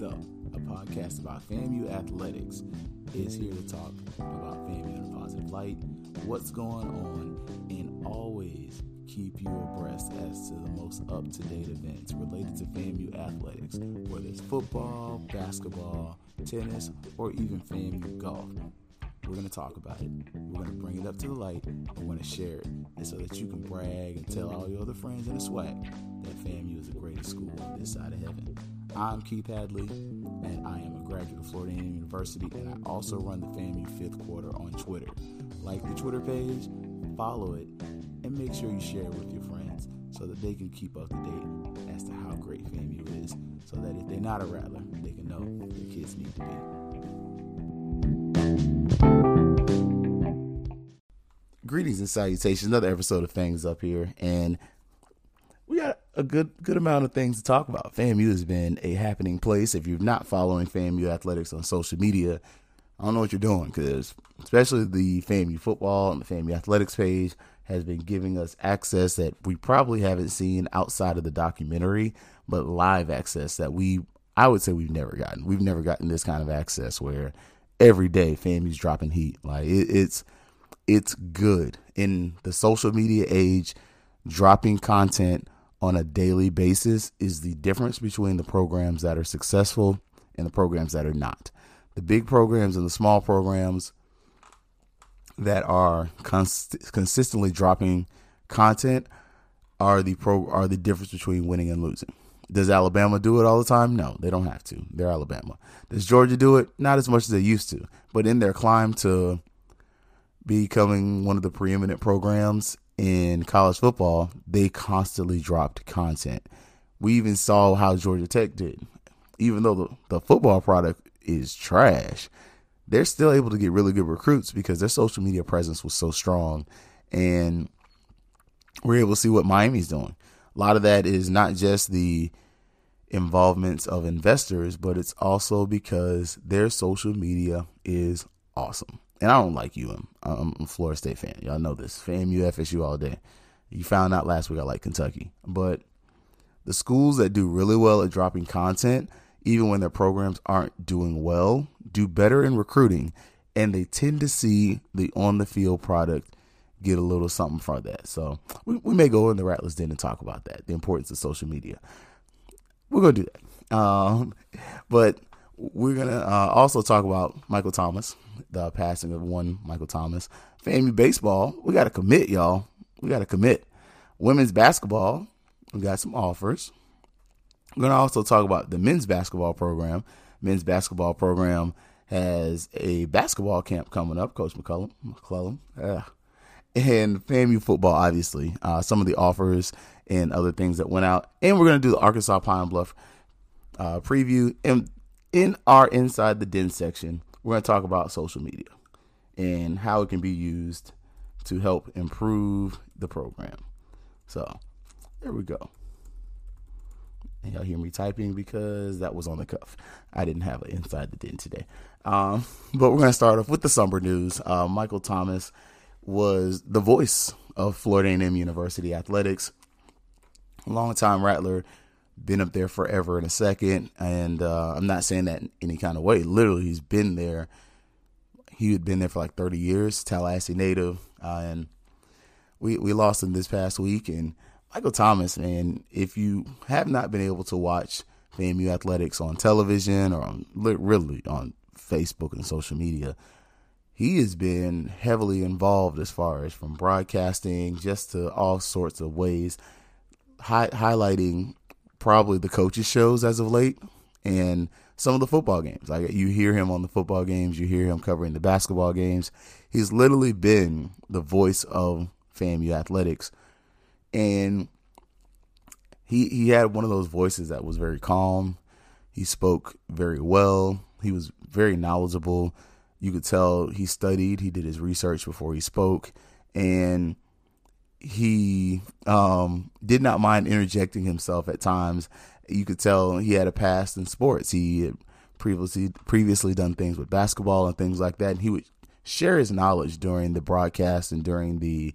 Up, a podcast about FAMU athletics, is here to talk about FAMU in a positive light, what's going on, and always keep you abreast as to the most up to date events related to FAMU athletics, whether it's football, basketball, tennis, or even FAMU golf. We're going to talk about it. We're going to bring it up to the light. We're going to share it. And so that you can brag and tell all your other friends in the swag that FAMU is the greatest school on this side of heaven. I'm Keith Hadley, and I am a graduate of Florida A&M University, and I also run the FAMU fifth quarter on Twitter. Like the Twitter page, follow it, and make sure you share it with your friends so that they can keep up to date as to how great FAMU is, so that if they're not a rattler, they can know their kids need to be. Greetings and salutations. Another episode of Fangs Up here, and we got a good good amount of things to talk about. FAMU has been a happening place. If you're not following FAMU athletics on social media, I don't know what you're doing because especially the FAMU football and the FAMU athletics page has been giving us access that we probably haven't seen outside of the documentary, but live access that we I would say we've never gotten. We've never gotten this kind of access where every day FAMU's dropping heat. Like it, it's it's good in the social media age. Dropping content on a daily basis is the difference between the programs that are successful and the programs that are not. The big programs and the small programs that are cons- consistently dropping content are the pro are the difference between winning and losing. Does Alabama do it all the time? No, they don't have to. They're Alabama. Does Georgia do it? Not as much as they used to. But in their climb to becoming one of the preeminent programs in college football, they constantly dropped content. We even saw how Georgia Tech did. Even though the, the football product is trash, they're still able to get really good recruits because their social media presence was so strong. And we're able to see what Miami's doing. A lot of that is not just the involvements of investors, but it's also because their social media is awesome and I don't like UM. I'm a Florida State fan. Y'all know this. FAMU, FSU all day. You found out last week I like Kentucky. But the schools that do really well at dropping content, even when their programs aren't doing well, do better in recruiting. And they tend to see the on the field product get a little something for that. So we, we may go in the Rattlers Den and talk about that, the importance of social media. We're going to do that. Um, but we're going to uh, also talk about Michael Thomas the passing of one Michael Thomas. FAMU baseball, we got to commit, y'all. We got to commit. Women's basketball, we got some offers. We're going to also talk about the men's basketball program. Men's basketball program has a basketball camp coming up, Coach McCullum. McCullum. And FAMU football, obviously. Uh, some of the offers and other things that went out. And we're going to do the Arkansas Pine Bluff uh, preview. And in our Inside the Den section, we're going to talk about social media and how it can be used to help improve the program. So there we go. And y'all hear me typing because that was on the cuff. I didn't have it inside the den today. Um, but we're going to start off with the somber news. Uh, Michael Thomas was the voice of Florida A&M University athletics. Longtime Rattler, been up there forever in a second. And uh, I'm not saying that in any kind of way. Literally, he's been there. He had been there for like 30 years, Tallahassee native. Uh, and we, we lost him this past week. And Michael Thomas, man, if you have not been able to watch FAMU athletics on television or on really on Facebook and social media, he has been heavily involved as far as from broadcasting just to all sorts of ways, hi- highlighting probably the coaches shows as of late and some of the football games. Like you hear him on the football games, you hear him covering the basketball games. He's literally been the voice of FAMU athletics. And he he had one of those voices that was very calm. He spoke very well. He was very knowledgeable. You could tell he studied, he did his research before he spoke and he um, did not mind interjecting himself at times. You could tell he had a past in sports. He had previously previously done things with basketball and things like that, and he would share his knowledge during the broadcast and during the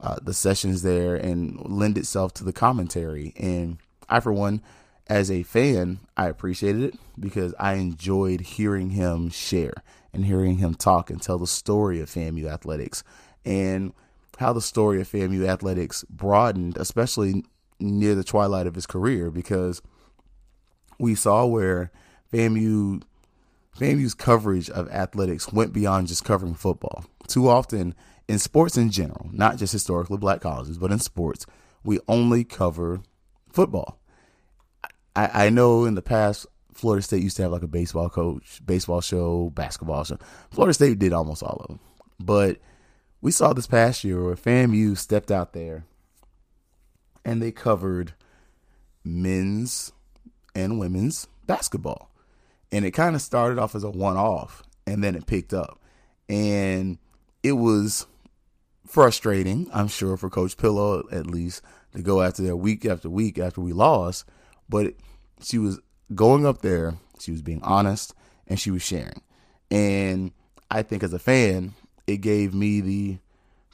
uh, the sessions there, and lend itself to the commentary. And I, for one, as a fan, I appreciated it because I enjoyed hearing him share and hearing him talk and tell the story of FAMU athletics and how the story of FAMU athletics broadened, especially near the twilight of his career, because we saw where FAMU FAMU's coverage of athletics went beyond just covering football. Too often in sports in general, not just historically black colleges, but in sports, we only cover football. I, I know in the past Florida State used to have like a baseball coach, baseball show, basketball show. Florida State did almost all of them. But we saw this past year where FAMU stepped out there and they covered men's and women's basketball. And it kind of started off as a one off and then it picked up. And it was frustrating, I'm sure, for Coach Pillow at least to go after there week after week after we lost. But she was going up there, she was being honest, and she was sharing. And I think as a fan, it gave me the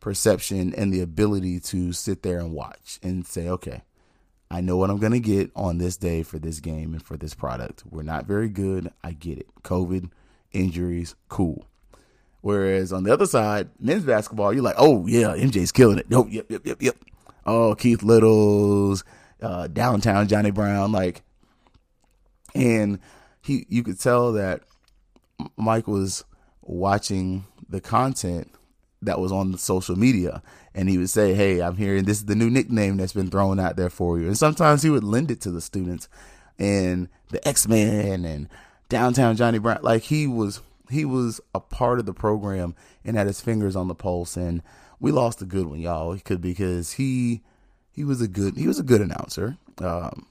perception and the ability to sit there and watch and say, okay, I know what I'm going to get on this day for this game and for this product. We're not very good. I get it. COVID, injuries, cool. Whereas on the other side, men's basketball, you're like, oh, yeah, MJ's killing it. Oh, yep, yep, yep, yep. Oh, Keith Littles, uh, downtown Johnny Brown. Like, and he you could tell that Mike was watching the content that was on the social media and he would say, Hey, I'm hearing this is the new nickname that's been thrown out there for you. And sometimes he would lend it to the students and the X-Men and downtown Johnny Brown. Like he was, he was a part of the program and had his fingers on the pulse. And we lost a good one, y'all, He could because he, he was a good, he was a good announcer. Um,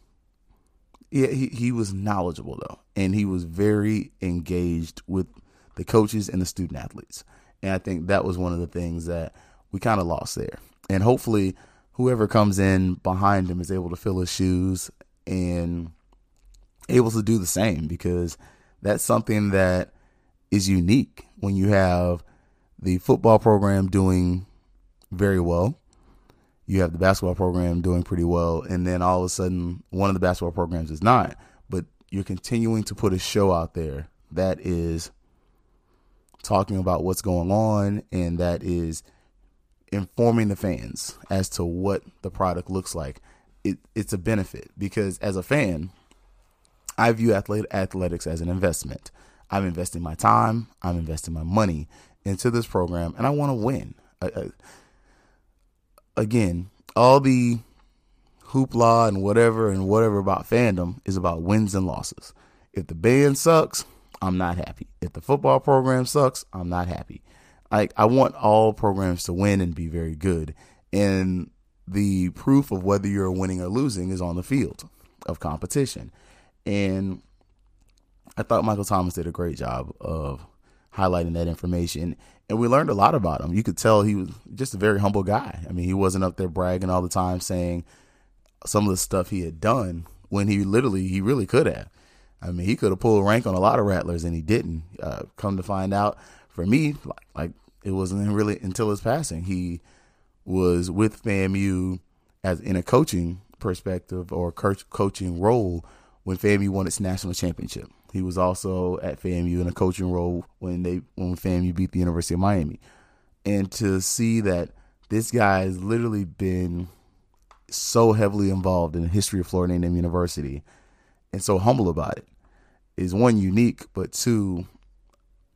yeah, he, he was knowledgeable though, and he was very engaged with the coaches and the student athletes. And I think that was one of the things that we kind of lost there. And hopefully, whoever comes in behind him is able to fill his shoes and able to do the same because that's something that is unique when you have the football program doing very well you have the basketball program doing pretty well, and then all of a sudden one of the basketball programs is not. But you're continuing to put a show out there that is talking about what's going on and that is informing the fans as to what the product looks like. It, it's a benefit because as a fan, I view athletics as an investment. I'm investing my time, I'm investing my money into this program, and I want to win uh, uh, again, all the hoopla and whatever and whatever about fandom is about wins and losses. If the band sucks, I'm not happy. If the football program sucks, I'm not happy. Like I want all programs to win and be very good. And the proof of whether you're winning or losing is on the field of competition. And I thought Michael Thomas did a great job of highlighting that information. And we learned a lot about him. You could tell he was just a very humble guy. I mean, he wasn't up there bragging all the time saying some of the stuff he had done when he literally, he really could have. I mean, he could have pulled rank on a lot of Rattlers and he didn't. Uh, come to find out, for me, like, like it wasn't really until his passing. He was with FAMU as in a coaching perspective or coaching role when FAMU won its national championship. He was also at FAMU in a coaching role when they when FAMU beat the University of Miami. And to see that this guy has literally been so heavily involved in the history of Florida A&M University and so humble about it is one unique, but two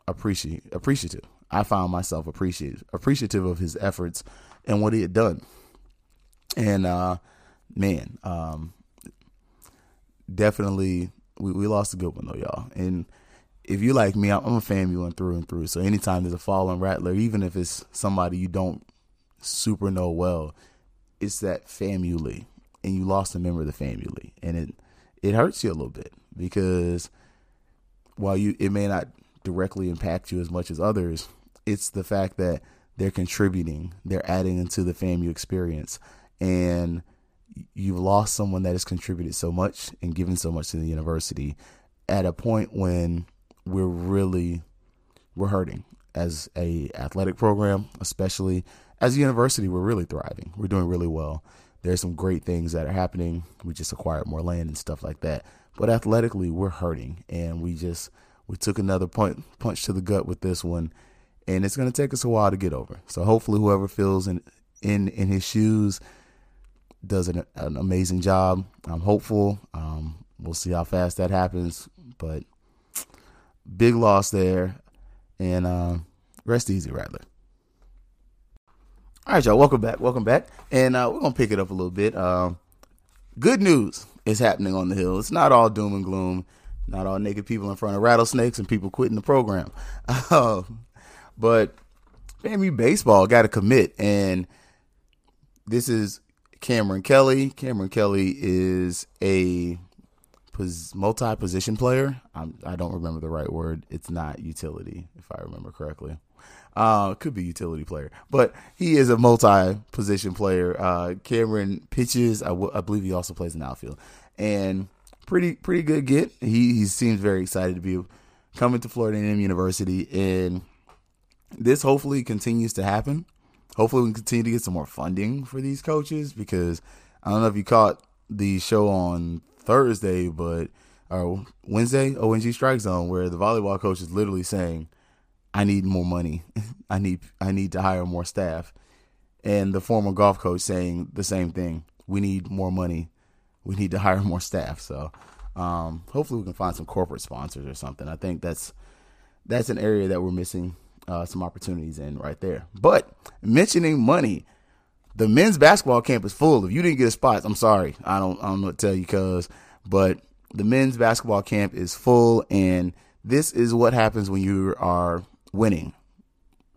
appreciate appreciative. I found myself appreciative appreciative of his efforts and what he had done. And uh, man, um, definitely we, we lost a good one though, y'all. And if you like me, I'm, a fan you went through and through. So anytime there's a fallen rattler, even if it's somebody you don't super know well, it's that family, and you lost a member of the family, and it it hurts you a little bit because while you it may not directly impact you as much as others, it's the fact that they're contributing, they're adding into the FAMU experience, and you've lost someone that has contributed so much and given so much to the university at a point when we're really we're hurting. As a athletic program especially as a university we're really thriving. We're doing really well there's some great things that are happening. We just acquired more land and stuff like that. But athletically, we're hurting, and we just we took another point punch to the gut with this one, and it's going to take us a while to get over. So hopefully, whoever feels in in in his shoes does an, an amazing job. I'm hopeful. Um, we'll see how fast that happens, but big loss there, and uh, rest easy, Rattler. All right, y'all. Welcome back. Welcome back. And uh, we're gonna pick it up a little bit. Um, good news is happening on the hill. It's not all doom and gloom. Not all naked people in front of rattlesnakes and people quitting the program. Uh, but FAMU baseball got to commit, and this is Cameron Kelly. Cameron Kelly is a multi-position player. I'm, I do not remember the right word. It's not utility, if I remember correctly. Uh, could be utility player, but he is a multi-position player. Uh, Cameron pitches. I, w- I believe he also plays in outfield, and pretty pretty good get. He he seems very excited to be coming to Florida A&M University, and this hopefully continues to happen. Hopefully, we continue to get some more funding for these coaches because I don't know if you caught the show on Thursday, but or Wednesday, ONG Strike Zone, where the volleyball coach is literally saying I need more money. I need I need to hire more staff. And the former golf coach saying the same thing. We need more money. We need to hire more staff. So um, hopefully we can find some corporate sponsors or something. I think that's that's an area that we're missing uh, some opportunities in right there. But mentioning money, the men's basketball camp is full. If you didn't get a spot, I'm sorry. I don't I don't know what to tell you, cuz. But the men's basketball camp is full, and this is what happens when you are winning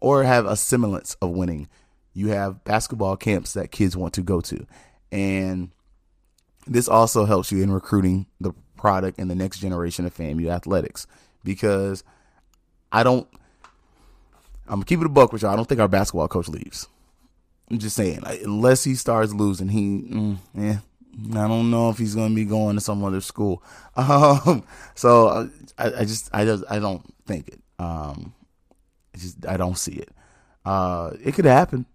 or have a semblance of winning. You have basketball camps that kids want to go to. And this also helps you in recruiting the product and the next generation of FAMU athletics because I don't, I'm gonna keep it a buck with y'all. I don't think our basketball coach leaves. I'm just saying, like, unless he starts losing, he, mm, yeah, I don't know if he's gonna be going to some other school. Um, so uh, I, I just, I just, I don't think it. Um, just I don't see it. Uh, it could happen,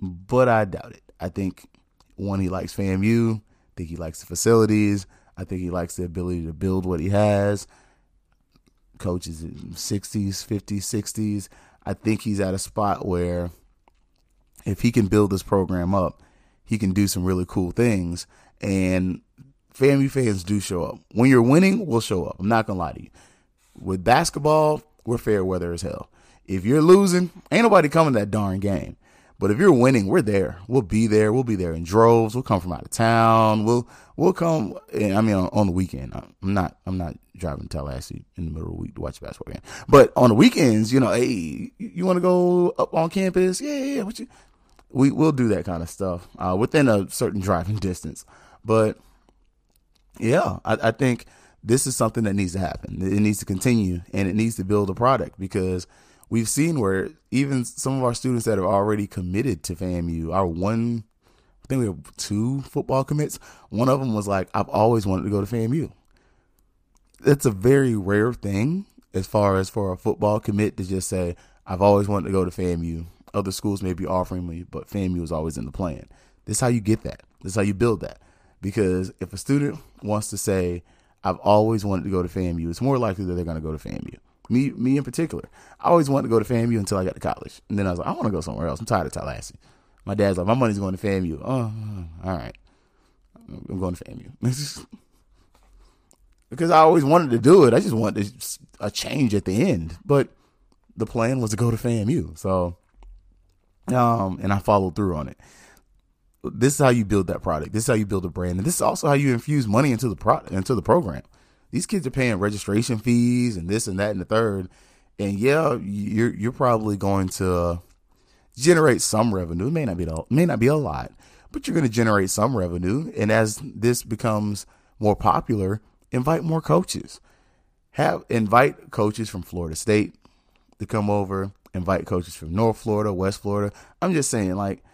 but I doubt it. I think one, he likes FAMU. I think he likes the facilities. I think he likes the ability to build what he has. Coaches in 60s, 50s, 60s. I think he's at a spot where if he can build this program up, he can do some really cool things. And FAMU fans do show up. When you're winning, we'll show up. I'm not to lie to you. With basketball, we're fair weather as hell. If you're losing, ain't nobody coming to that darn game. But if you're winning, we're there. We'll be there. We'll be there in droves. We'll come from out of town. We'll we'll come. I mean, on, on the weekend. I'm not. I'm not driving to Tallahassee in the middle of the week to watch basketball game. But on the weekends, you know, hey, you want to go up on campus? Yeah, yeah. What you? We we'll do that kind of stuff uh, within a certain driving distance. But yeah, I, I think this is something that needs to happen. It needs to continue, and it needs to build a product because we've seen where even some of our students that have already committed to FAMU, our one, I think we have two football commits. One of them was like, I've always wanted to go to FAMU. It's a very rare thing as far as for a football commit to just say, I've always wanted to go to FAMU. Other schools may be offering me, but FAMU is always in the plan. This is how you get that. This is how you build that. Because if a student wants to say, I've always wanted to go to FAMU, it's more likely that they're going to go to FAMU. Me, me in particular. I always wanted to go to FAMU until I got to college, and then I was like, I want to go somewhere else. I'm tired of Tallahassee. My dad's like, my money's going to FAMU. Oh, all right, I'm going to FAMU. because I always wanted to do it. I just wanted a change at the end, but the plan was to go to FAMU. So, um, and I followed through on it. This is how you build that product. This is how you build a brand, and this is also how you infuse money into the product, into the program these kids are paying registration fees and this and that and the third. And yeah, you're you're probably going to generate some revenue. It may not be a, may not be a lot, but you're going to generate some revenue. And as this becomes more popular, invite more coaches. Have invite coaches from Florida State to come over. Invite coaches from North Florida, West Florida. I'm just saying, like,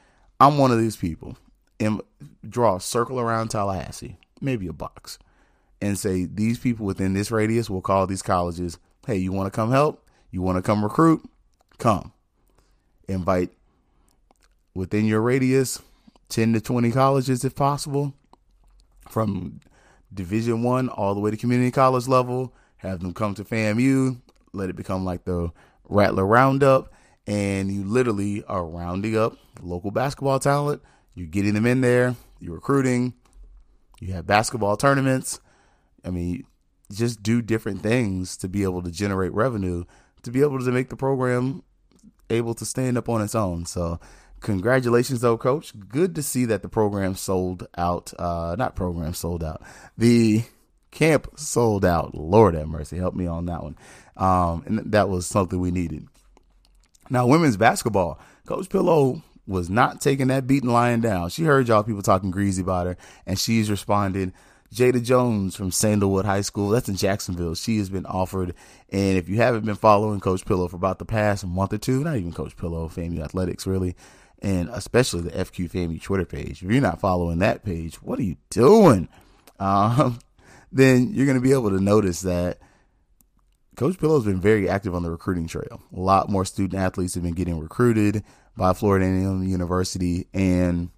I'm one of these people. And draw a circle around Tallahassee, maybe a box and say these people within this radius will call these colleges, hey, you want to come help? You want to come recruit? Come. Invite within your radius 10 to 20 colleges if possible from division one all the way to community college level have them come to famu let it become like the rattler roundup and you literally are rounding up local basketball talent you're getting them in there you're recruiting you have basketball tournaments i mean just do different things to be able to generate revenue to be able to make the program able to stand up on its own so Congratulations, though, coach. Good to see that the program sold out. Uh, not program sold out. The camp sold out. Lord have mercy. Help me on that one. Um, and that was something we needed. Now, women's basketball. Coach Pillow was not taking that beating lying down. She heard y'all people talking greasy about her, and she's responded. Jada Jones from Sandalwood High School, that's in Jacksonville. She has been offered, and if you haven't been following Coach Pillow for about the past month or two, not even Coach Pillow, FAMU Athletics, really, and especially the FQ FAMU Twitter page. If you're not following that page, what are you doing? Um, then you're going to be able to notice that Coach Pillow's been very active on the recruiting trail. A lot more student athletes have been getting recruited by Florida A&M University, and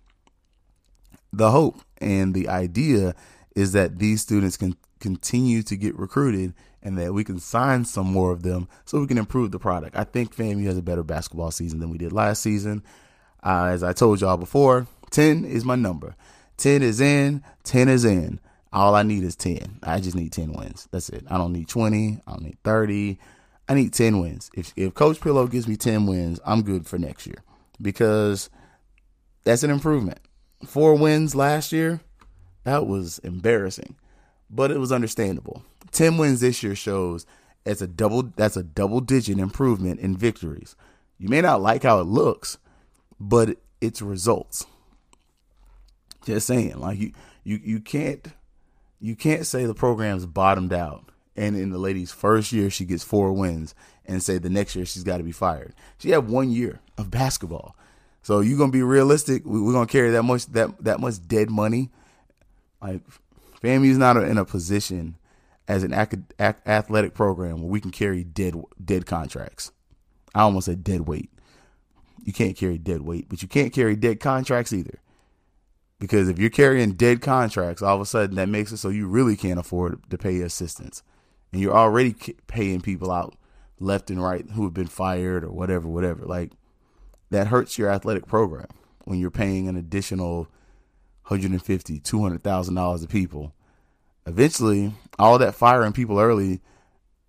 the hope and the idea is that these students can continue to get recruited and that we can sign some more of them so we can improve the product. I think FAMU has a better basketball season than we did last season. Uh, as I told y'all before, 10 is my number. 10 is in, 10 is in. All I need is 10. I just need 10 wins. That's it. I don't need 20. I don't need 30. I need 10 wins. If, if Coach Pillow gives me 10 wins, I'm good for next year because that's an improvement. Four wins last year, that was embarrassing, but it was understandable. 10 wins this year shows it's a double that's a double digit improvement in victories. You may not like how it looks, but it's results. Just saying, like you, you, you can't, you can't say the program's bottomed out, and in the lady's first year she gets four wins, and say the next year she's got to be fired. She had one year of basketball, so you're gonna be realistic. We're gonna carry that much that that much dead money. Like FAMU's not in a position as an athletic program where we can carry dead dead contracts. I almost said dead weight you can't carry dead weight, but you can't carry dead contracts either. Because if you're carrying dead contracts, all of a sudden that makes it so you really can't afford to pay assistants. And you're already paying people out left and right who have been fired or whatever, whatever. Like that hurts your athletic program when you're paying an additional 150, 200,000 dollars to people. Eventually, all that firing people early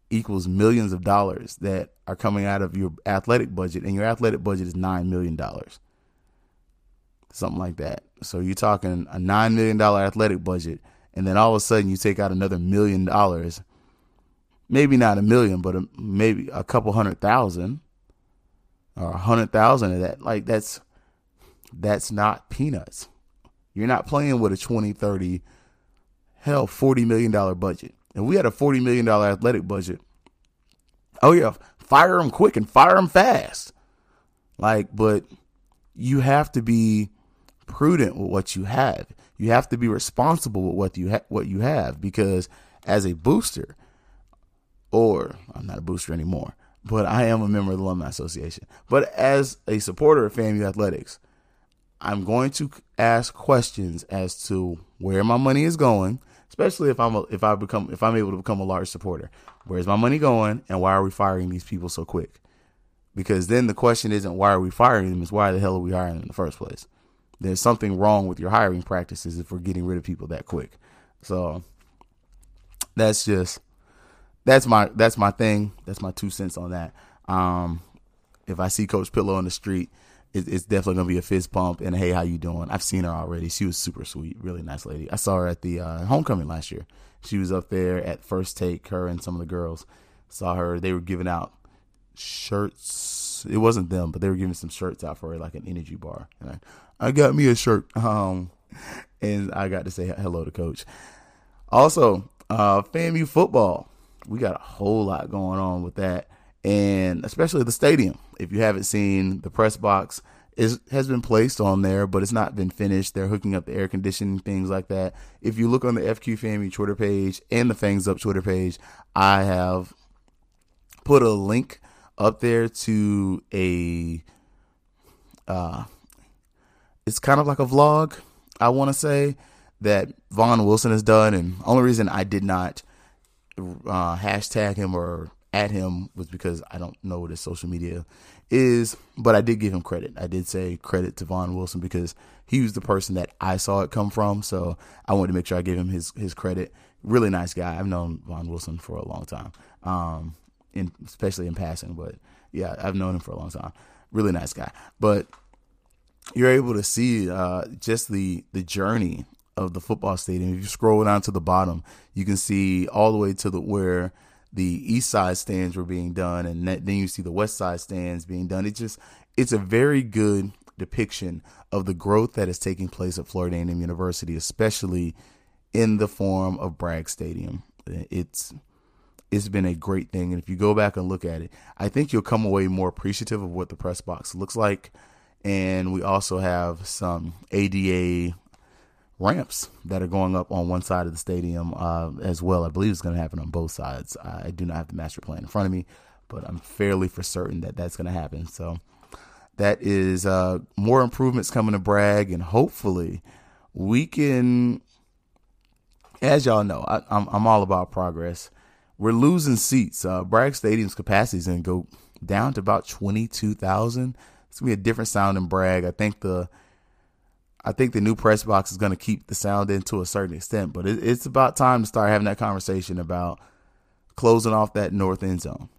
equals millions of dollars that are coming out of your athletic budget, and your athletic budget is $9 million. Something like that. So you're talking a $9 million athletic budget, and then all of a sudden you take out another million dollars. Maybe not a million, but a, maybe a couple hundred thousand or a hundred thousand of that. Like that's that's not peanuts. You're not playing with a 20, 30, hell, $40 million budget. And we had a $40 million athletic budget. Oh, yeah, fire them quick and fire them fast. Like, but you have to be prudent with what you have. You have to be responsible with what you ha- what you have because as a booster, or I'm not a booster anymore, but I am a member of the Alumni Association. But as a supporter of FAMU Athletics, I'm going to ask questions as to where my money is going especially if I'm a, if I become if I'm able to become a large supporter. Where's my money going, and why are we firing these people so quick? Because then the question isn't why are we firing them; is why the hell are we hiring them in the first place? There's something wrong with your hiring practices if we're getting rid of people that quick. So that's just that's my that's my thing. That's my two cents on that. Um, if I see Coach Pillow on the street it's definitely gonna be a fist pump and hey, how you doing? I've seen her already. She was super sweet, really nice lady. I saw her at the uh, homecoming last year. She was up there at first take. Her and some of the girls saw her. They were giving out shirts. It wasn't them, but they were giving some shirts out for her, like an energy bar. And I, I got me a shirt. Um, and I got to say hello to Coach. Also, uh, FAMU football. We got a whole lot going on with that and especially the stadium. If you haven't seen the press box, is has been placed on there, but it's not been finished. They're hooking up the air conditioning, things like that. If you look on the FQ FAMU Twitter page and the Fangs Up Twitter page, I have put a link up there to a uh, it's kind of like a vlog. I want to say that Vaughn Wilson has done, and only reason I did not uh, hashtag him or at him was because I don't know what his social media is, but I did give him credit. I did say credit to Vaughn Wilson because he was the person that I saw it come from. So I wanted to make sure I gave him his his credit. Really nice guy. I've known Vaughn Wilson for a long time, um, in especially in passing. But yeah, I've known him for a long time. Really nice guy. But you're able to see uh, just the the journey of the football stadium. If you scroll down to the bottom, you can see all the way to the where the east side stands were being done, and then you see the west side stands being done. It just it's a very good depiction of the growth that is taking place at Florida A&M University, especially in the form of Bragg Stadium. It's it's been a great thing, and if you go back and look at it, I think you'll come away more appreciative of what the press box looks like. And we also have some ADA ramps that are going up on one side of the stadium uh, as well. I believe it's going to happen on both sides. I do not have the master plan in front of me, but I'm fairly for certain that that's going to happen. So that is uh, more improvements coming to Bragg, and hopefully we can. As y'all know, I, am I'm, I'm all about progress. We're losing seats. Uh, Bragg Stadium's capacity is going to go down to about twenty two thousand. It's gonna be a different sound in Bragg. I think the I think the new press box is going to keep the sound in to a certain extent, but it, it's about time to start having that conversation about closing off that north end zone.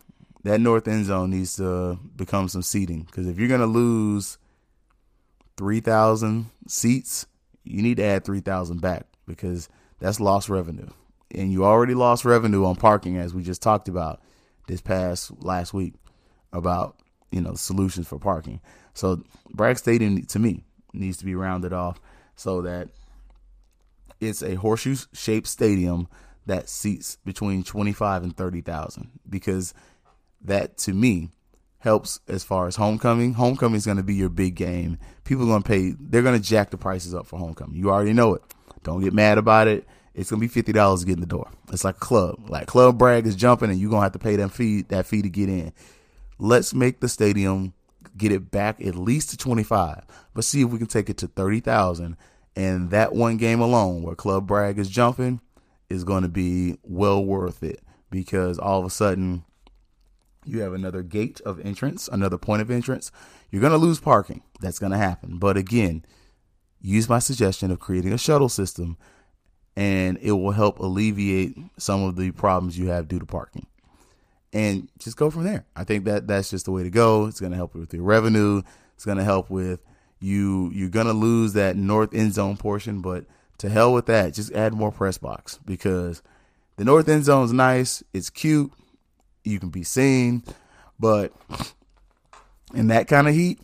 That north end zone needs to become some seating because if you're going to lose 3,000 seats, you need to add 3,000 back because that's lost revenue. And you already lost revenue on parking, as we just talked about this past last week about, you know, solutions for parking. So Bragg Stadium, to me, needs to be rounded off so that it's a horseshoe shaped stadium that seats between 25 and 30,000 because that to me helps as far as homecoming. Homecoming is going to be your big game. People are going to pay, they're going to jack the prices up for homecoming. You already know it. Don't get mad about it. It's going to be $50 to get in the door. It's like a club. Like Club Bragg is jumping and you're going to have to pay them fee, that fee to get in. Let's make the stadium get it back at least to 25, but see if we can take it to 30,000. And that one game alone where Club Bragg is jumping is going to be well worth it because all of a sudden you have another gate of entrance, another point of entrance. You're going to lose parking. That's going to happen. But again, use my suggestion of creating a shuttle system and it will help alleviate some of the problems you have due to parking and just go from there. I think that that's just the way to go. It's going to help with your revenue. It's going to help with you. You're going to lose that north end zone portion, but to hell with that. Just add more press box because the north end zone is nice. It's cute. You can be seen, but in that kind of heat,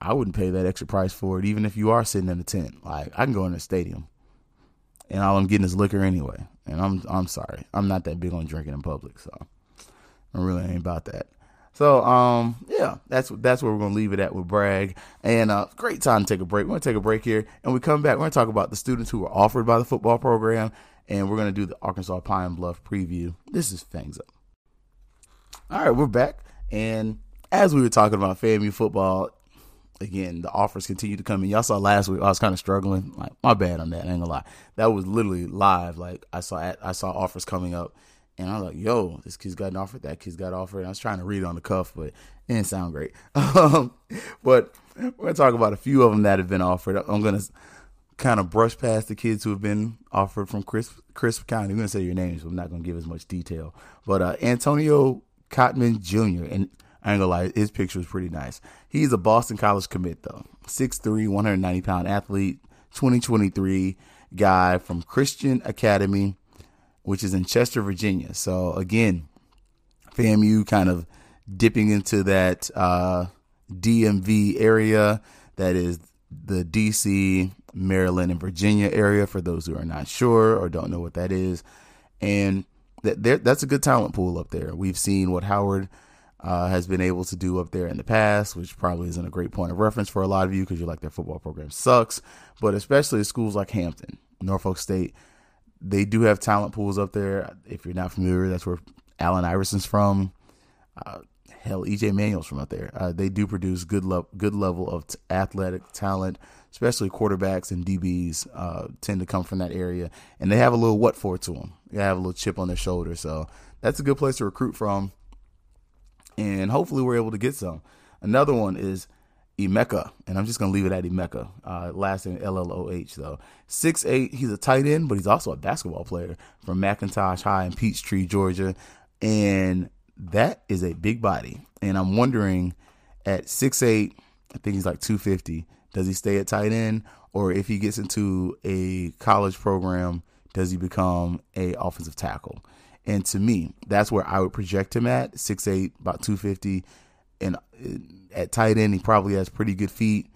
I wouldn't pay that extra price for it, even if you are sitting in a tent. Like I can go in a stadium, and all I'm getting is liquor anyway. And I'm I'm sorry, I'm not that big on drinking in public, so. I really ain't about that. So um yeah, that's that's where we're gonna leave it at with Bragg. And uh great time to take a break. We're gonna take a break here and we come back, we're gonna talk about the students who were offered by the football program, and we're gonna do the Arkansas Pine Bluff preview. This is Fangs Up. All right, we're back. And as we were talking about FAMU football, again, the offers continue to come in. Y'all saw last week I was kind of struggling. Like my bad on that. I ain't gonna lie. That was literally live. Like I saw I saw offers coming up and I'm like, yo, this kid's got an offer, that kid's got an offer. And I was trying to read on the cuff, but it didn't sound great. Um, but we're going to talk about a few of them that have been offered. I'm going to kind of brush past the kids who have been offered from Crisp, Crisp County. I'm going to say your names, I'm not going to give as much detail. But uh, Antonio Cotman Jr., and I ain't gonna lie, his picture is pretty nice. He's a Boston College commit, though. 6'3, 190 pound athlete, 2023 guy from Christian Academy which is in Chester, Virginia. So again, FAMU kind of dipping into that uh, DMV area that is the DC, Maryland, and Virginia area for those who are not sure or don't know what that is. And that that's a good talent pool up there. We've seen what Howard uh, has been able to do up there in the past, which probably isn't a great point of reference for a lot of you because you like their football program sucks. But especially schools like Hampton, Norfolk State, they do have talent pools up there. If you're not familiar, that's where Allen Iverson's from. Uh, hell, EJ Manuel's from up there. Uh, they do produce good lo- good level of t- athletic talent, especially quarterbacks and DBs uh, tend to come from that area, and they have a little what for to them. They have a little chip on their shoulder, so that's a good place to recruit from. And hopefully, we're able to get some. Another one is Emeka, and I'm just gonna leave it at Emeka. Uh, last name L L O H though. Six eight. He's a tight end, but he's also a basketball player from McIntosh High in Peachtree, Georgia, and that is a big body. And I'm wondering, at six eight, I think he's like 250. Does he stay at tight end, or if he gets into a college program, does he become a offensive tackle? And to me, that's where I would project him at six eight, about 250, and at tight end, he probably has pretty good feet.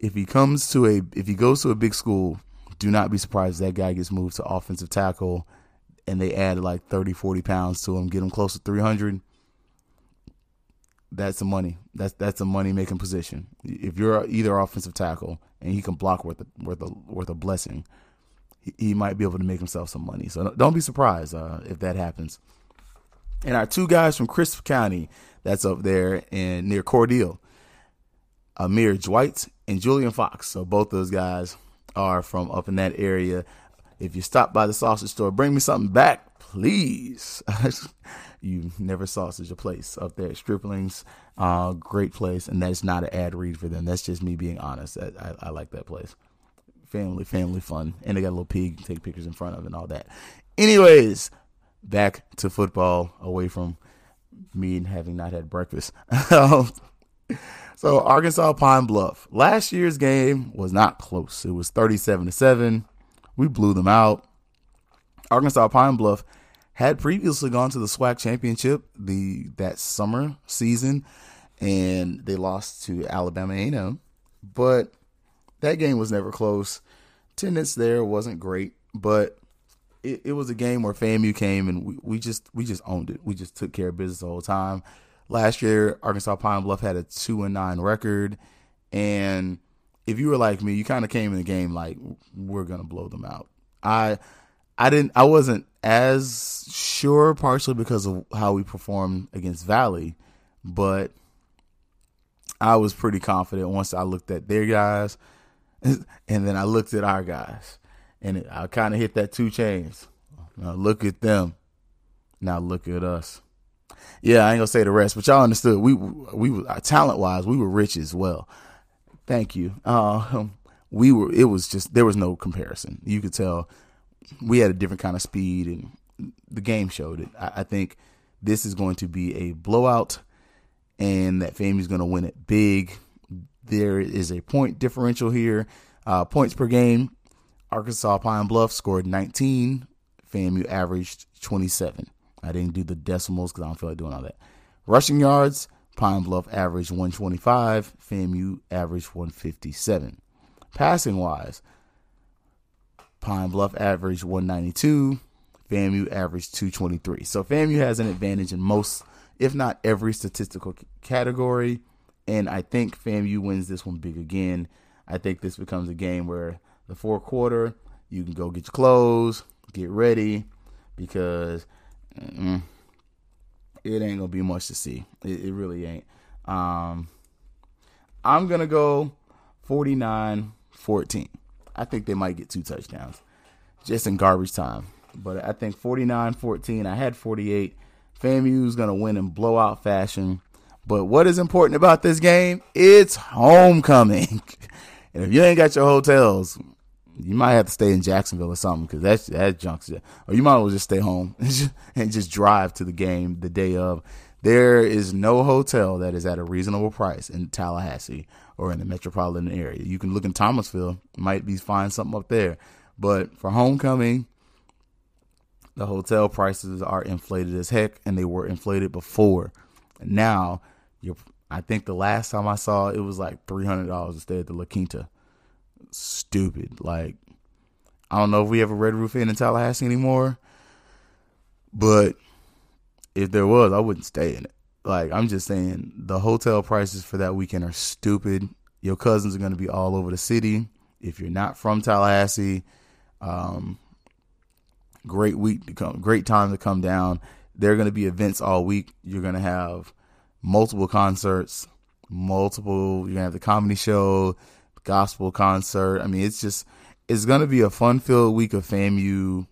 If he comes to a, if he goes to a big school, do not be surprised that guy gets moved to offensive tackle and they add like 30, 40 pounds to him, get him close to 300. That's the money. That's that's a money making position. If you're either offensive tackle and he can block worth a, worth a, worth a blessing, he, he might be able to make himself some money. So don't be surprised uh, if that happens. And our two guys from Crisp County, that's up there and near Cordele, Amir Dwight and Julian Fox. So both those guys are from up in that area. If you stop by the sausage store, bring me something back, please. you never sausage a place up there Stripling's. Uh, great place, and that's not an ad read for them. That's just me being honest. I, I, I like that place. Family, family fun, and they got a little pig to take pictures in front of and all that. Anyways, back to football, away from me and having not had breakfast. Um, so Arkansas Pine Bluff. Last year's game was not close. It was 37 to 7. We blew them out. Arkansas Pine Bluff had previously gone to the SWAC championship the that summer season and they lost to Alabama A&M. But that game was never close. Attendance there wasn't great, but it, it was a game where FAMU came and we, we just we just owned it. We just took care of business the whole time. Last year, Arkansas Pine Bluff had a two and nine record, and if you were like me, you kind of came in the game like we're gonna blow them out. I I didn't I wasn't as sure partially because of how we performed against Valley, but I was pretty confident once I looked at their guys and then I looked at our guys and it, I kind of hit that two chains. Now look at them. Now look at us. Yeah, I ain't gonna say the rest, but y'all understood. We we were uh, talent wise, we were rich as well. Thank you. Uh, we were. It was just there was no comparison. You could tell we had a different kind of speed, and the game showed it. I, I think this is going to be a blowout, and that FAMU is going to win it big. There is a point differential here. Uh, points per game Arkansas Pine Bluff scored 19. FAMU averaged 27. I didn't do the decimals because I don't feel like doing all that. Rushing yards, Pine Bluff averaged 125. FAMU averaged 157. Passing wise, Pine Bluff averaged 192. FAMU averaged 223. So FAMU has an advantage in most, if not every statistical category. And I think FAMU wins this one big again. I think this becomes a game where the fourth quarter, you can go get your clothes, get ready, because mm, it ain't gonna be much to see. It, it really ain't. Um, I'm gonna go 49-14. I think they might get two touchdowns, just in garbage time. But I think 49-14. I had 48. FAMU's gonna win in blowout fashion. But what is important about this game? It's homecoming. and if you ain't got your hotels, you might have to stay in Jacksonville or something because that's that junk's or you might as well just stay home and just drive to the game the day of. There is no hotel that is at a reasonable price in Tallahassee or in the metropolitan area. You can look in Thomasville, might be find something up there, but for homecoming, the hotel prices are inflated as heck, and they were inflated before. Now, I think the last time I saw it, was like three hundred dollars to stay at the La Quinta stupid. Like, I don't know if we have a Red Roof Inn in Tallahassee anymore, but if there was, I wouldn't stay in it. Like, I'm just saying, the hotel prices for that weekend are stupid. Your cousins are going to be all over the city. If you're not from Tallahassee, um, great week to come, great time to come down. There are going to be events all week. You're going to have multiple concerts, multiple. You're gonna have the comedy show, gospel concert. I mean, it's just it's gonna be a fun filled week of FAMU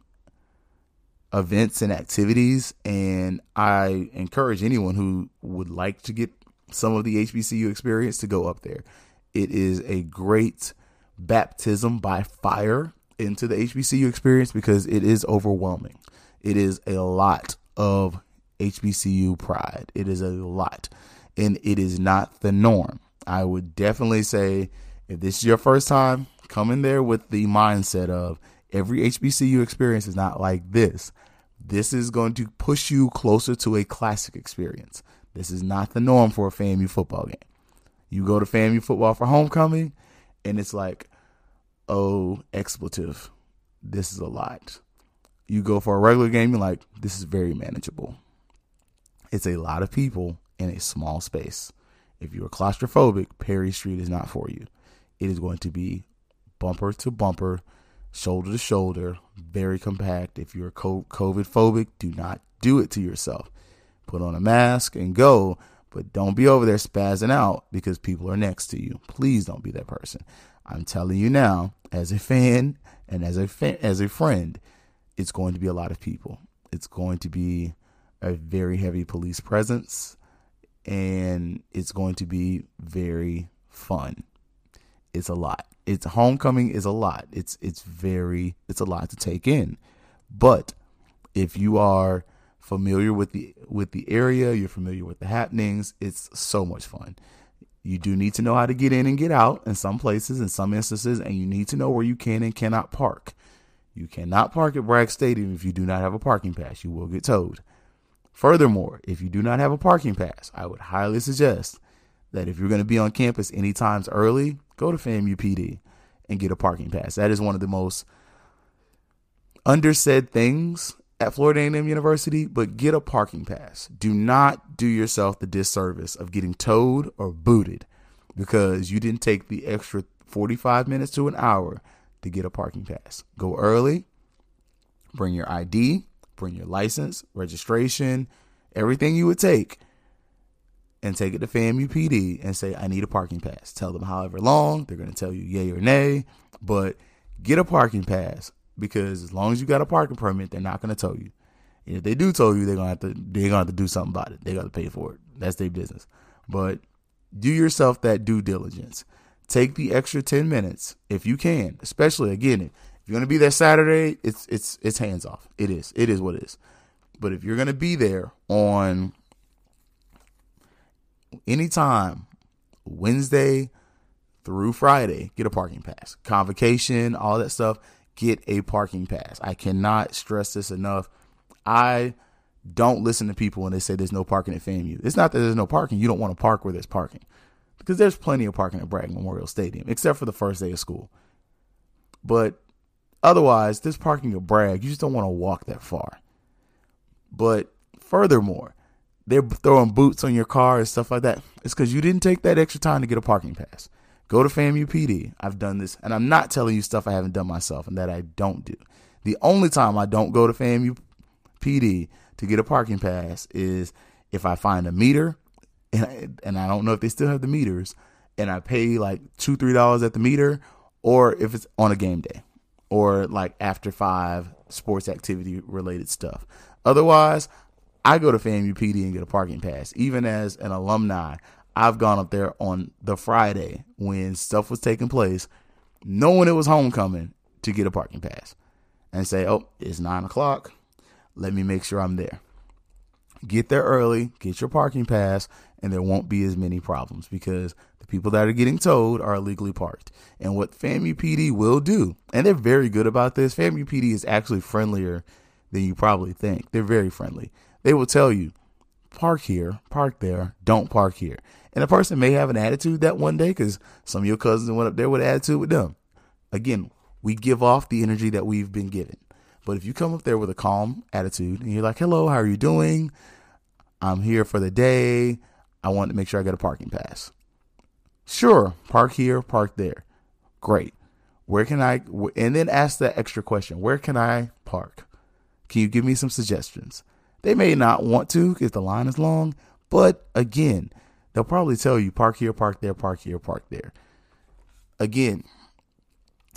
events and activities. And I encourage anyone who would like to get some of the HBCU experience to go up there. It is a great baptism by fire into the HBCU experience because it is overwhelming. It is a lot of HBCU pride. It is a lot. And it is not the norm. I would definitely say if this is your first time, come in there with the mindset of every HBCU experience is not like this. This is going to push you closer to a classic experience. This is not the norm for a FAMU football game. You go to FAMU football for homecoming, and it's like, oh, expletive. This is a lot. You go for a regular game, you're like, this is very manageable. It's a lot of people in a small space. If you're claustrophobic, Perry Street is not for you. It is going to be bumper to bumper, shoulder to shoulder, very compact. If you're COVID phobic, do not do it to yourself. Put on a mask and go, but don't be over there spazzing out because people are next to you. Please don't be that person. I'm telling you now, as a fan and as a fan, as a friend, it's going to be a lot of people. It's going to be a very heavy police presence and it's going to be very fun. It's a lot. It's homecoming is a lot. It's it's very it's a lot to take in. But if you are familiar with the with the area, you're familiar with the happenings, it's so much fun. You do need to know how to get in and get out in some places, in some instances, and you need to know where you can and cannot park. You cannot park at Bragg Stadium if you do not have a parking pass. You will get towed. Furthermore, if you do not have a parking pass, I would highly suggest that if you're going to be on campus any times early, go to FAMU PD and get a parking pass. That is one of the most undersaid things at Florida A&M University, but get a parking pass. Do not do yourself the disservice of getting towed or booted because you didn't take the extra 45 minutes to an hour to get a parking pass. Go early, bring your ID, bring your license, registration, everything you would take, and take it to FAMU PD and say, I need a parking pass. Tell them however long, they're going to tell you yay or nay, but get a parking pass because as long as you got a parking permit, they're not going to tow you. And if they do tow you, they're gonna have to they're gonna have to do something about it. They got to pay for it. That's their business. But do yourself that due diligence. Take the extra ten minutes if you can, especially again if you're gonna be there Saturday, it's it's it's hands off. It is. It is what it is. But if you're gonna be there on anytime Wednesday through Friday, get a parking pass. Convocation, all that stuff, get a parking pass. I cannot stress this enough. I don't listen to people when they say there's no parking at FAMU. It's not that there's no parking. You don't want to park where there's parking. Because there's plenty of parking at Bragg Memorial Stadium, except for the first day of school. But Otherwise, this parking at Bragg, you just don't want to walk that far. But furthermore, they're throwing boots on your car and stuff like that. It's because you didn't take that extra time to get a parking pass. Go to FAMU PD. I've done this, and I'm not telling you stuff I haven't done myself and that I don't do. The only time I don't go to FAMU PD to get a parking pass is if I find a meter, and I, and I don't know if they still have the meters, and I pay like two three dollars at the meter, or if it's on a game day or like after five sports activity related stuff. Otherwise, I go to FAMU PD and get a parking pass. Even as an alumni, I've gone up there on the Friday when stuff was taking place, knowing it was homecoming to get a parking pass and say, oh, it's nine o'clock. Let me make sure I'm there. Get there early, get your parking pass, and there won't be as many problems because the people that are getting towed are illegally parked. And what FAMU PD will do, and they're very good about this, FAMU PD is actually friendlier than you probably think. They're very friendly. They will tell you, park here, park there, don't park here. And a person may have an attitude that one day because some of your cousins went up there with an attitude with them. Again, we give off the energy that we've been given. But if you come up there with a calm attitude and you're like, hello, how are you doing? I'm here for the day. I want to make sure I get a parking pass. Sure, park here, park there. Great. Where can I, and then ask that extra question where can I park? Can you give me some suggestions? They may not want to because the line is long, But again, they'll probably tell you park here, park there, park here, park there. Again,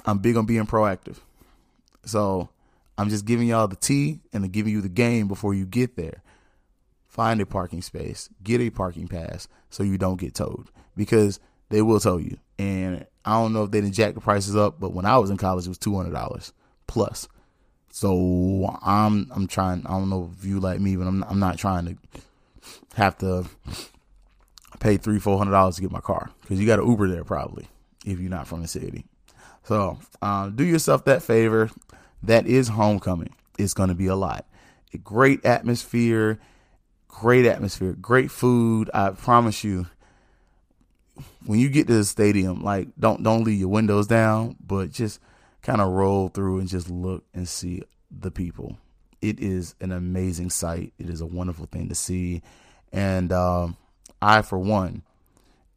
I'm big on being proactive. So I'm just giving y'all the tea and giving you the game before you get there. Find a parking space, get a parking pass so you don't get towed because they will tow you. And I don't know if they didn't jack the prices up, but when I was in college, it was two hundred dollars plus. So I'm I'm trying. I don't know if you like me, but I'm I'm not trying to have to pay three four hundred dollars to get my car because you got to Uber there probably if you're not from the city. So um, do yourself that favor. That is homecoming. It's going to be a lot. A great atmosphere, great atmosphere, great food. I promise you. When you get to the stadium, like don't don't leave your windows down, but just kind of roll through and just look and see the people. It is an amazing sight. It is a wonderful thing to see, and um, I, for one,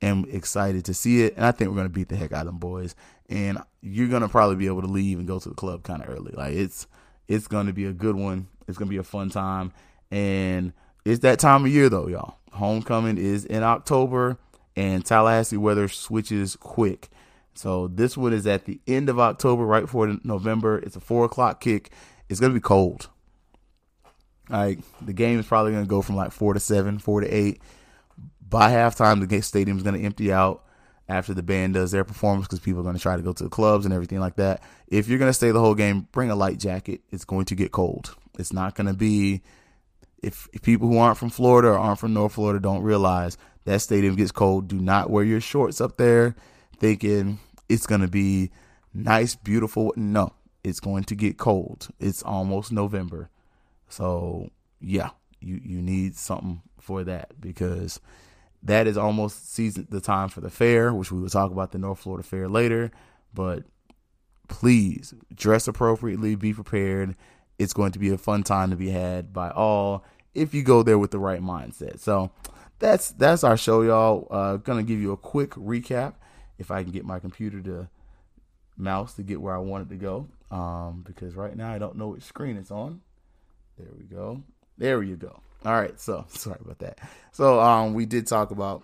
am excited to see it. And I think we're gonna beat the heck out of them boys. And you're gonna probably be able to leave and go to the club kind of early. Like it's it's gonna be a good one. It's gonna be a fun time, and it's that time of year though, y'all. Homecoming is in October, and Tallahassee weather switches quick. So this one is at the end of October, right before November. It's a four o'clock kick. It's gonna be cold. Like the game is probably gonna go from like four to seven, four to eight. By halftime, the stadium is gonna empty out after the band does their performance because people are to try to go to the clubs and everything like that. If you're to stay the whole game, bring a light jacket. It's going to get cold. It's not to be if, if, people who aren't from Florida or aren't from North Florida don't realize that stadium gets cold, do not wear your shorts up there thinking it's going to be nice, beautiful. No, it's going to get cold. It's almost November. So, yeah, you you need something for that because that is almost season the time for the fair, which we will talk about the North Florida Fair later. But please dress appropriately, be prepared. It's going to be a fun time to be had by all if you go there with the right mindset. So that's that's our show, y'all. Uh, gonna give you a quick recap if I can get my computer to mouse to get where I want it to go. Um, because right now I don't know which screen it's on. There we go. There you go. All right, so sorry about that. So um, we did talk about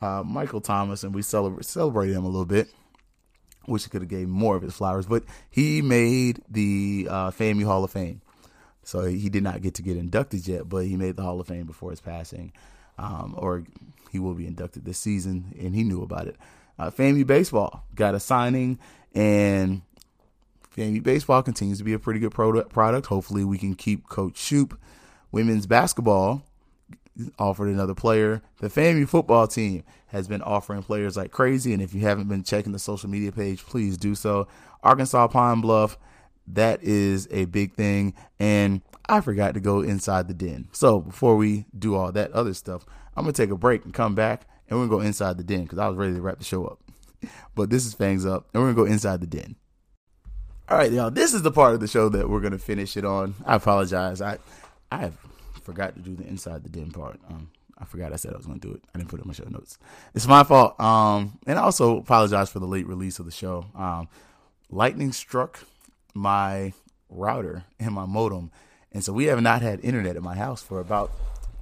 uh, Michael Thomas, and we celebrate celebrated him a little bit. Wish he could have gave more of his flowers, but he made the uh, FAMU Hall of Fame. So he did not get to get inducted yet, but he made the Hall of Fame before his passing, um, or he will be inducted this season, and he knew about it. Uh, FAMU baseball got a signing, and FAMU baseball continues to be a pretty good product. Product. Hopefully, we can keep Coach Shouppe Women's basketball offered another player. The FAMU football team has been offering players like crazy. And if you haven't been checking the social media page, please do so. Arkansas Pine Bluff, that is a big thing. And I forgot to go inside the den. So before we do all that other stuff, I'm to take a break and come back and we're to go inside the den because I was ready to wrap the show up. but this is Fangs Up and we're to go inside the den. All right, y'all. This is the part of the show that we're to finish it on. I apologize. I I forgot to do the inside the den part. Um, I forgot I said I was to do it. I didn't put it in my show notes. It's my fault. Um, and I also apologize for the late release of the show. Um, lightning struck my router and my modem, and so we have not had internet at my house for about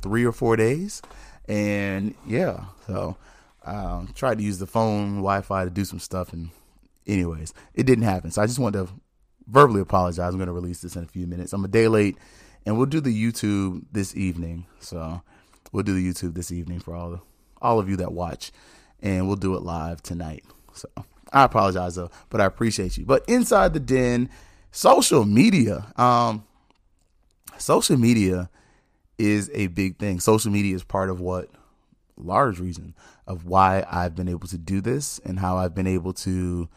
three or four days. And yeah, so um, tried to use the phone Wi-Fi to do some stuff, and anyways, it didn't happen. So I just wanted to verbally apologize. I'm going to release this in a few minutes. I'm a day late and we'll do the YouTube this evening. So we'll do the YouTube this evening for all all of you that watch, and we'll do it live tonight. So I apologize though, but I appreciate you. But inside the den, social media, um, social media is a big thing. Social media is part of what large reason of why I've been able to do this and how I've been able to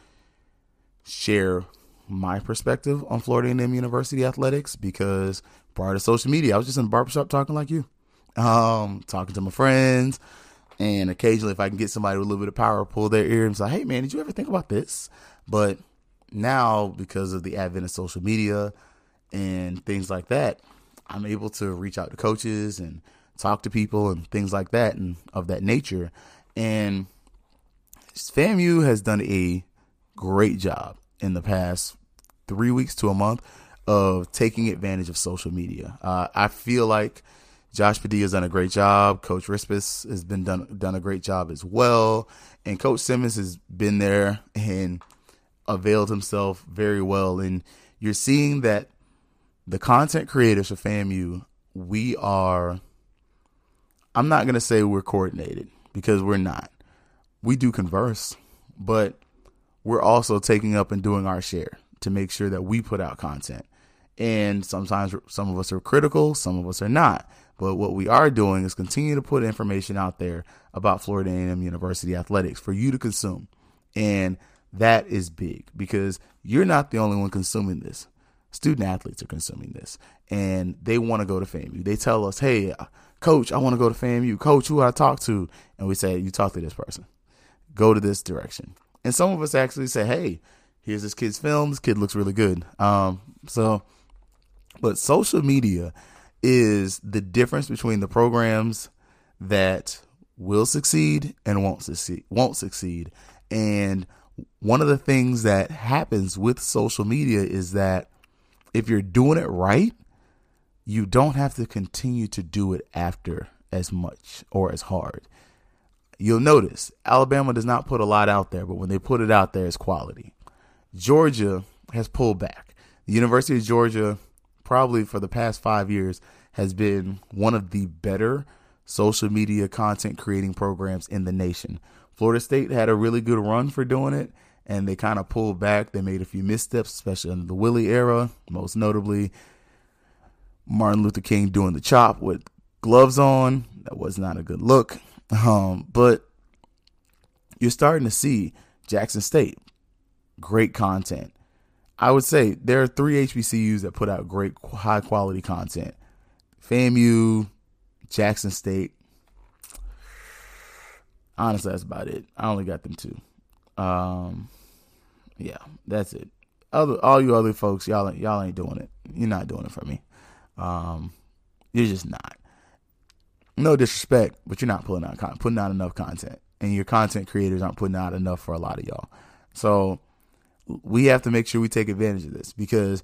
share my perspective on Florida A&M University athletics because prior to social media, I was just in the barbershop talking like you, um, talking to my friends, and occasionally if I can get somebody with a little bit of power, pull their ear and say, "Hey, man, did you ever think about this?" But now, because of the advent of social media and things like that, I'm able to reach out to coaches and talk to people and things like that and of that nature. And FAMU has done a great job in the past three weeks to a month of taking advantage of social media. Uh, I feel like Josh Padilla's done a great job. Coach Rispus has been done done a great job as well, and Coach Simmons has been there and availed himself very well. And you're seeing that the content creators for FAMU, we are. I'm not gonna say we're coordinated because we're not. We do converse, but we're also taking up and doing our share to make sure that we put out content. And sometimes some of us are critical, some of us are not. But what we are doing is continue to put information out there about Florida A&M University athletics for you to consume. And that is big because you're not the only one consuming this. Student athletes are consuming this and they want to go to FAMU. They tell us, hey, coach, I want to go to FAMU. Coach, who I talk to? And we say, you talk to this person. Go to this direction. And some of us actually say, hey, here's this kid's film. This kid looks really good. Um, so, but social media is the difference between the programs that will succeed and won't succeed. Won't succeed. And one of the things that happens with social media is that if you're doing it right, you don't have to continue to do it after as much or as hard. You'll notice Alabama does not put a lot out there, but when they put it out there, it's quality. Georgia has pulled back. The University of Georgia, probably for the past five years, has been one of the better social media content creating programs in the nation. Florida State had a really good run for doing it, and they kind of pulled back. They made a few missteps, especially in the Willie era, most notably Martin Luther King doing the chop with gloves on. That was not a good look. Um, but you're starting to see Jackson State, great content. I would say there are three HBCUs that put out great high quality content. FAMU, Jackson State. Honestly, that's about it. I only got them two. Um, yeah, that's it. Other all you other folks, y'all y'all ain't doing it. You're not doing it for me. Um, you're just not. No disrespect, but you're not putting out con- putting out enough content, and your content creators aren't putting out enough for a lot of y'all. So we have to make sure we take advantage of this because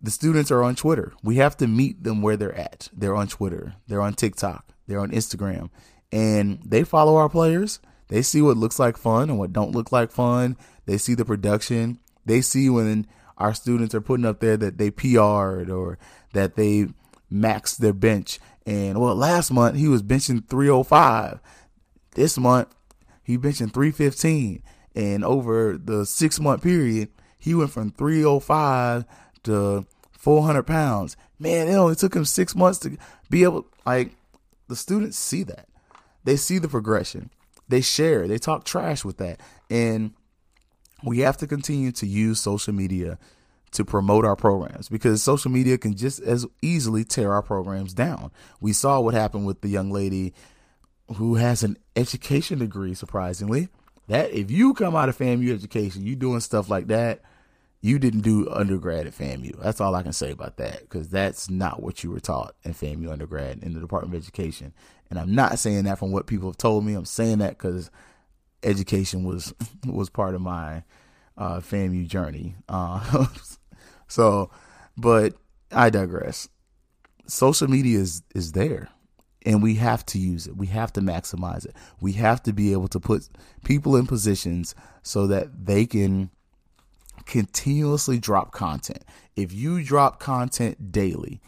the students are on Twitter. We have to meet them where they're at. They're on Twitter. They're on TikTok. They're on Instagram, and they follow our players. They see what looks like fun and what don't look like fun. They see the production. They see when our students are putting up there that they PR'd or that they maxed their bench. And well, last month he was benching 305. This month he benching 315. And over the six month period, he went from 305 to 400 pounds. Man, it only took him six months to be able, like, the students see that. They see the progression. They share, they talk trash with that. And we have to continue to use social media to promote our programs because social media can just as easily tear our programs down. We saw what happened with the young lady who has an education degree, surprisingly. That if you come out of FAMU education, you doing stuff like that, you didn't do undergrad at FAMU. That's all I can say about that because that's not what you were taught in FAMU undergrad in the Department of Education. And I'm not saying that from what people have told me. I'm saying that because education was was part of my uh, FAMU journey. Uh, so, but I digress. Social media is is there, and we have to use it. We have to maximize it. We have to be able to put people in positions so that they can continuously drop content. If you drop content daily,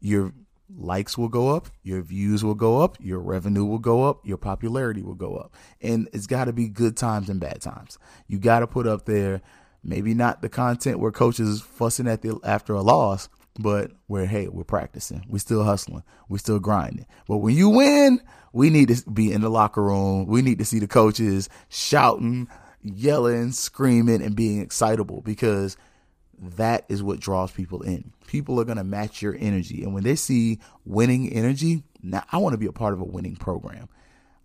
your likes will go up, your views will go up, your revenue will go up, your popularity will go up. And it's got to be good times and bad times. You got to put up there maybe not the content where coaches fussing at the after a loss, but where hey, we're practicing, we're still hustling, we're still grinding. But when you win, we need to be in the locker room. We need to see the coaches shouting, yelling, screaming, and being excitable because that is what draws people in. People are going to match your energy. And when they see winning energy, now I want to be a part of a winning program.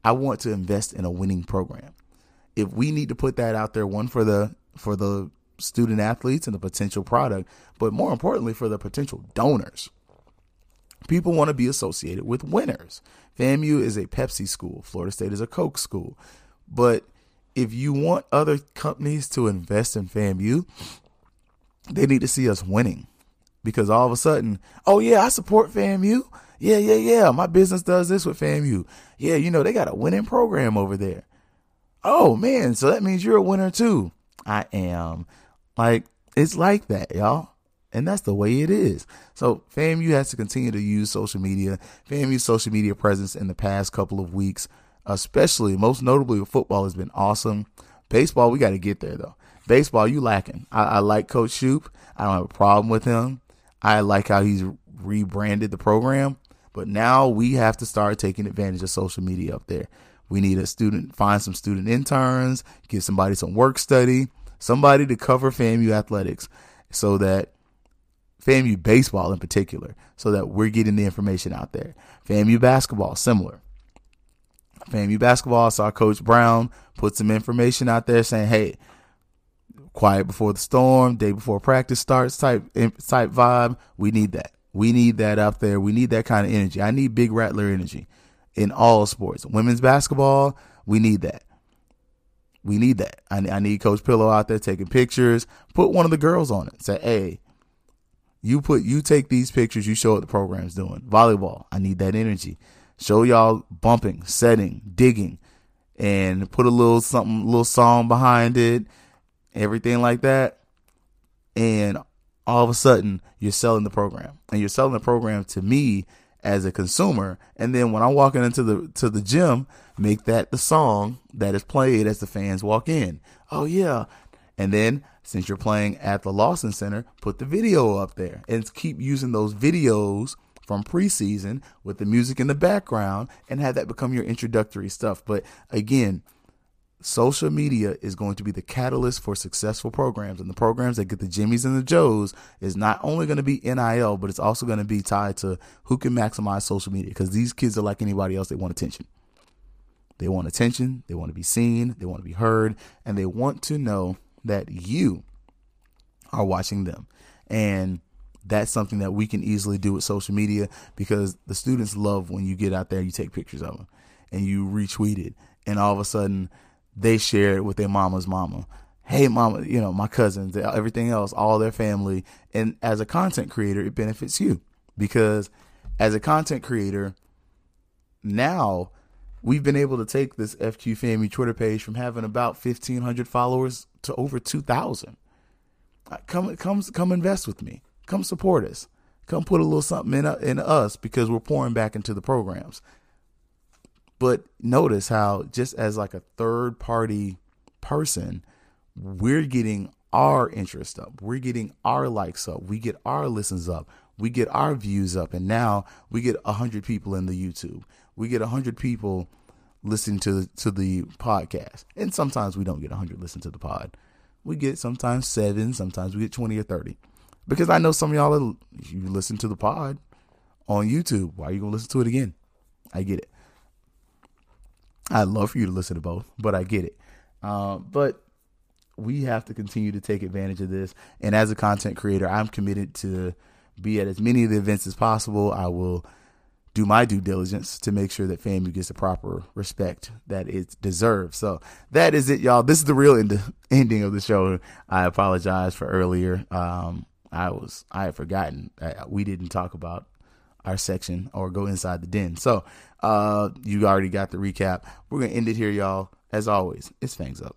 I want to invest in a winning program. If we need to put that out there, one for the for the student athletes and the potential product, but more importantly for the potential donors. People want to be associated with winners. FAMU is a Pepsi school. Florida State is a Coke school. But if you want other companies to invest in FAMU, they need to see us winning because all of a sudden, oh yeah, I support FAMU. Yeah, yeah, yeah. My business does this with FAMU. Yeah, you know, they got a winning program over there. Oh man, so that means you're a winner too. I am. Like, it's like that, y'all. And that's the way it is. So FAMU has to continue to use social media. FAMU's social media presence in the past couple of weeks, especially most notably with football, has been awesome. Baseball, we got to get there though. Baseball, you lacking. I, I like Coach Shouppe. I don't have a problem with him. I like how he's rebranded the program. But now we have to start taking advantage of social media up there. We need a student, find some student interns, give somebody some work study, somebody to cover FAMU athletics so that FAMU baseball in particular, so that we're getting the information out there. FAMU basketball, similar. FAMU basketball, I saw Coach Brown put some information out there saying, hey, quiet before the storm, day before practice starts type type vibe. We need that. We need that out there. We need that kind of energy. I need big rattler energy in all sports. Women's basketball, we need that. We need that. I, I need Coach Pillow out there taking pictures. Put one of the girls on it. Say, hey, you put you take these pictures, you show what the program's doing. Volleyball, I need that energy. Show y'all bumping, setting, digging, and put a little something, little song behind it, everything like that. And all of a sudden, you're selling the program, and you're selling the program to me as a consumer. And then when I'm walking into the to the gym, make that the song that is played as the fans walk in. Oh yeah, and then since you're playing at the Lawson Center, put the video up there and keep using those videos from preseason with the music in the background and have that become your introductory stuff. But again, social media is going to be the catalyst for successful programs. And the programs that get the Jimmies and the Joes is not only going to be NIL, but it's also going to be tied to who can maximize social media because these kids are like anybody else, they want attention. They want attention, they want to be seen, they want to be heard, and they want to know that you are watching them. And that's something that we can easily do with social media because the students love when you get out there, you take pictures of them and you retweet it. And all of a sudden, they share it with their mama's mama. Hey, mama, you know, my cousins, everything else, all their family. And as a content creator, it benefits you because as a content creator, now we've been able to take this FQ FAMU Twitter page from having about 1,500 followers to over 2,000. Uh, come, come, come invest with me. Come support us. Come put a little something in, uh, in us because we're pouring back into the programs. But notice how, just as like a third party person, we're getting our interest up. We're getting our likes up. We get our listens up. We get our views up. And now we get 100 people in the YouTube we get 100 people listening to to the podcast. And sometimes we don't get 100 listen to the pod. We get sometimes 7, sometimes we get 20 or 30. Because I know some of y'all are, you listen to the pod on YouTube. Why are you going to listen to it again? I get it. I'd love for you to listen to both, but I get it. Uh, but we have to continue to take advantage of this. And as a content creator, I'm committed to be at as many of the events as possible. I will do my due diligence to make sure that FAMU gets the proper respect that it deserves. So that is it, y'all. This is the real end- ending of the show. I apologize for earlier. Um, I was I had forgotten uh, we didn't talk about our section or go inside the den. So uh, you already got the recap. We're gonna end it here, y'all. As always, it's fangs up.